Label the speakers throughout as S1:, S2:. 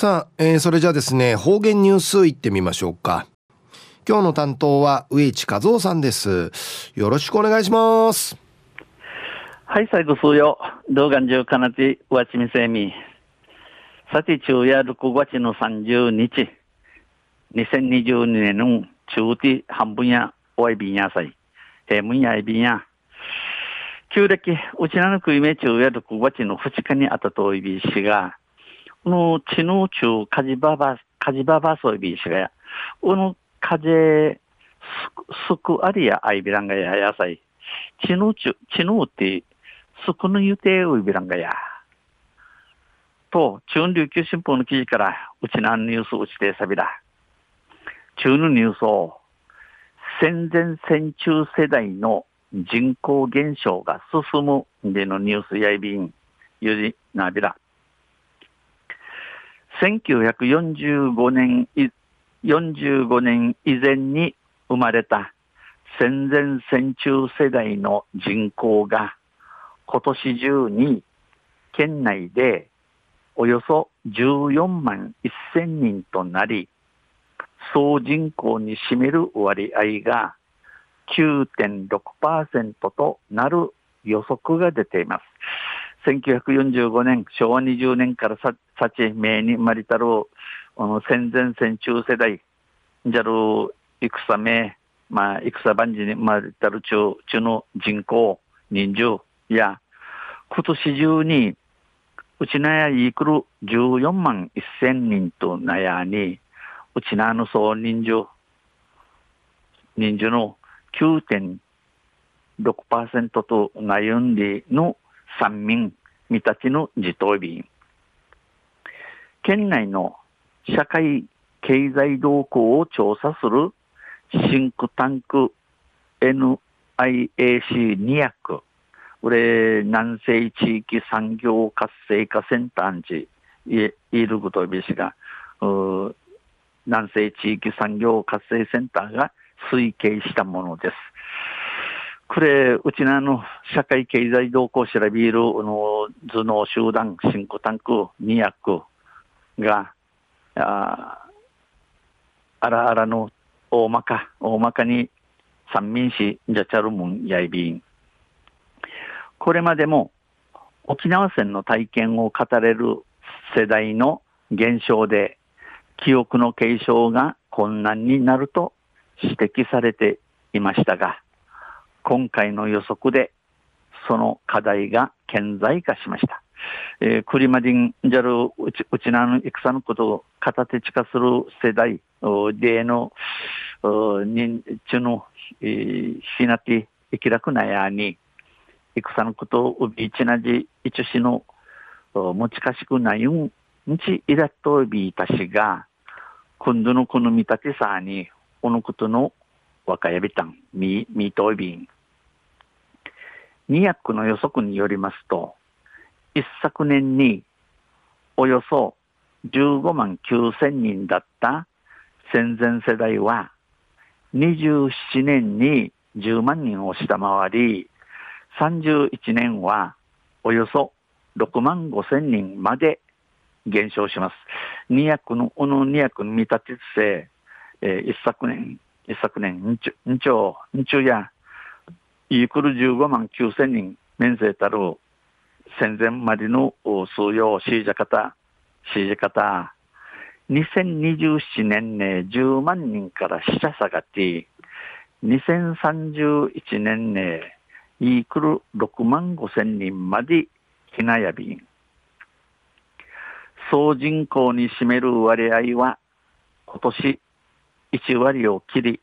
S1: さあ、えー、それじゃあですね、方言ニュースいってみましょうか。今日の担当は植地和夫さんです。よろしくお願いします。
S2: はい、最後数よ。動画中かなて、わちみせみ。さて、昼夜6月の30日、2022年の中期半分やおいびんやさい。平文やいびんや。旧暦、うちなのくいめ昼夜6月の2日にあたといびしが、の地の中、カジババ、カジババソイビーシがや、この風、すくありやあいびらんがや、野菜。地の中、地のって、すくのゆてういびらんがや。と、中琉球新報の記事から、うちなんニュースうちてさびら。中のニュースを、戦前戦中世代の人口減少が進むでのニュースやいびん、ゆじなびら。1945年、45年以前に生まれた戦前戦中世代の人口が今年中に県内でおよそ14万1000人となり、総人口に占める割合が9.6%となる予測が出ています。1945年、昭和20年からさ、さち、名にまれたる、あの、戦前戦中世代、じゃる、戦名、まあ、戦万事にまれたる中、中の人口、人数や、今年中に、うちなやいくる14万1000人となやに、うちなの総人数、人数の9.6%と悩んでの三民、三立の自党便。県内の社会経済動向を調査するシンクタンク NIAC200 これ南西地域産業活性化センターんちいることびしが南西地域産業活性センターが推計したものです。これ、うちのあの、社会経済動向調べる、あの、頭脳集団、シンクタンク、200が、ああらあらの大まか、大まかに三民市、ジャチャルムン、ヤイビン。これまでも沖縄戦の体験を語れる世代の減少で、記憶の継承が困難になると指摘されていましたが、今回の予測でその課題が顕在化しました。えー、クリマディンジャルうち、うちなの戦のことを片手地化する世代での、認知の、えー、ひなて、生きらくなやに、戦のことをうびいちなじ、いちしの、持ちかしくないん、んちいらっとびいたしが、今度のこの見立てさに、このことの若やびたん、み、みといびん。二役の予測によりますと、一昨年におよそ15万9千人だった戦前世代は、27年に10万人を下回り、31年はおよそ6万5千人まで減少します。二役の、この二役の見立てせ、えー、一昨年、一昨年、日朝、日中やイークル15万9千人、面せたる戦前までの数用、シージャ方、シージャ方、2027年ね、10万人から死者下がって、2031年ね、イークル6万5千人までひなやびん。総人口に占める割合は、今年1割を切り、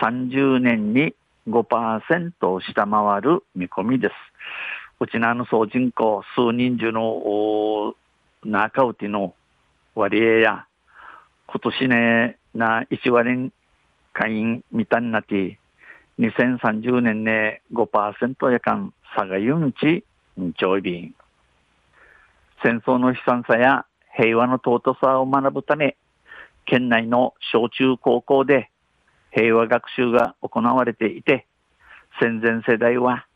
S2: 30年に5%を下回る見込みです。うちのあの総人口、数人中の中うちの割合や、今年ね、な1割会員みたいになって、2030年ね、5%やかん差がゆんち、んちょいびん。戦争の悲惨さや平和の尊さを学ぶため、県内の小中高校で平和学習が行われていて、戦前世代は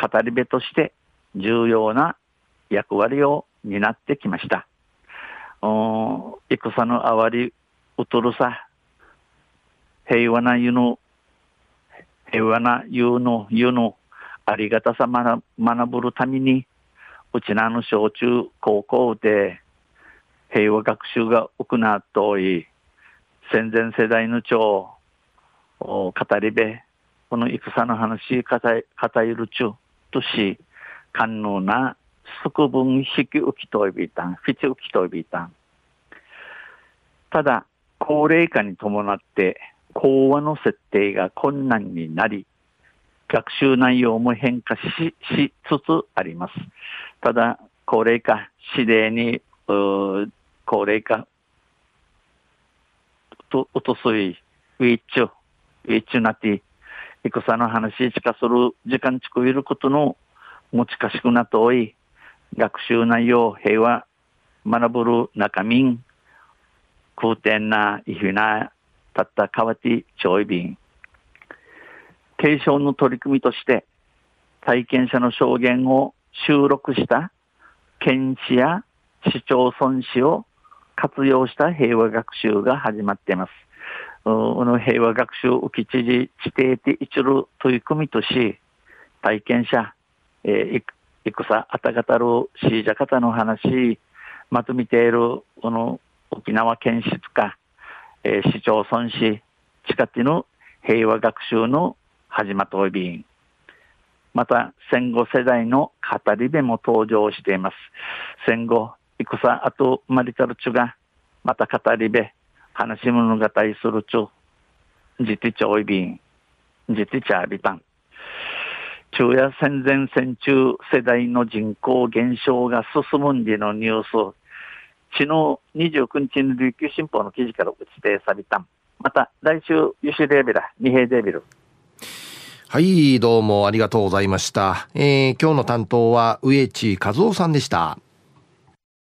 S2: 語り部として重要な役割を担ってきました。戦のあわり、うとるさ、平和な湯の、平和な湯の、湯のありがたさ学ぶるために、うちなの小中高校で平和学習が行っとい、戦前世代の長、語り部、この戦の話、語るちゅとし、官能な、即分引き浮きといびたん、フィチ浮きといびたん。ただ、高齢化に伴って、講話の設定が困難になり、学習内容も変化ししつつあります。ただ、高齢化、指令に、高齢化、と、おとすい、ウィッチュ、ウィッチュなって、戦の話しかする時間ちくいることの持ちかしくなとおい、学習内容、平和、学ぶる中民、空天な、いふな、たったかわて、ちょいびん。継承の取り組みとして、体験者の証言を収録した検視や市町村市を活用した平和学習が始まっています。この平和学習浮き知事指定で一る取り組みとし、体験者、えー、戦、あたがたるシージャ方の話、まとめている、この沖縄県市か、えー、市町村市、近くの平和学習の始まといびん。また、戦後世代の語り部も登場しています。戦後、戦、あと、マリタルチュが、また語り部、話し物語するちゅ、じてちょいびん、じてちゃびたん。昼夜戦前戦中世代の人口減少が進むんでのニュース、昨日29日の琉球新報の記事から指定されたん。また来週、ユシレーベラ、二平デビル。
S1: はい、どうもありがとうございました。えー、今日の担当は植地和夫さんでした。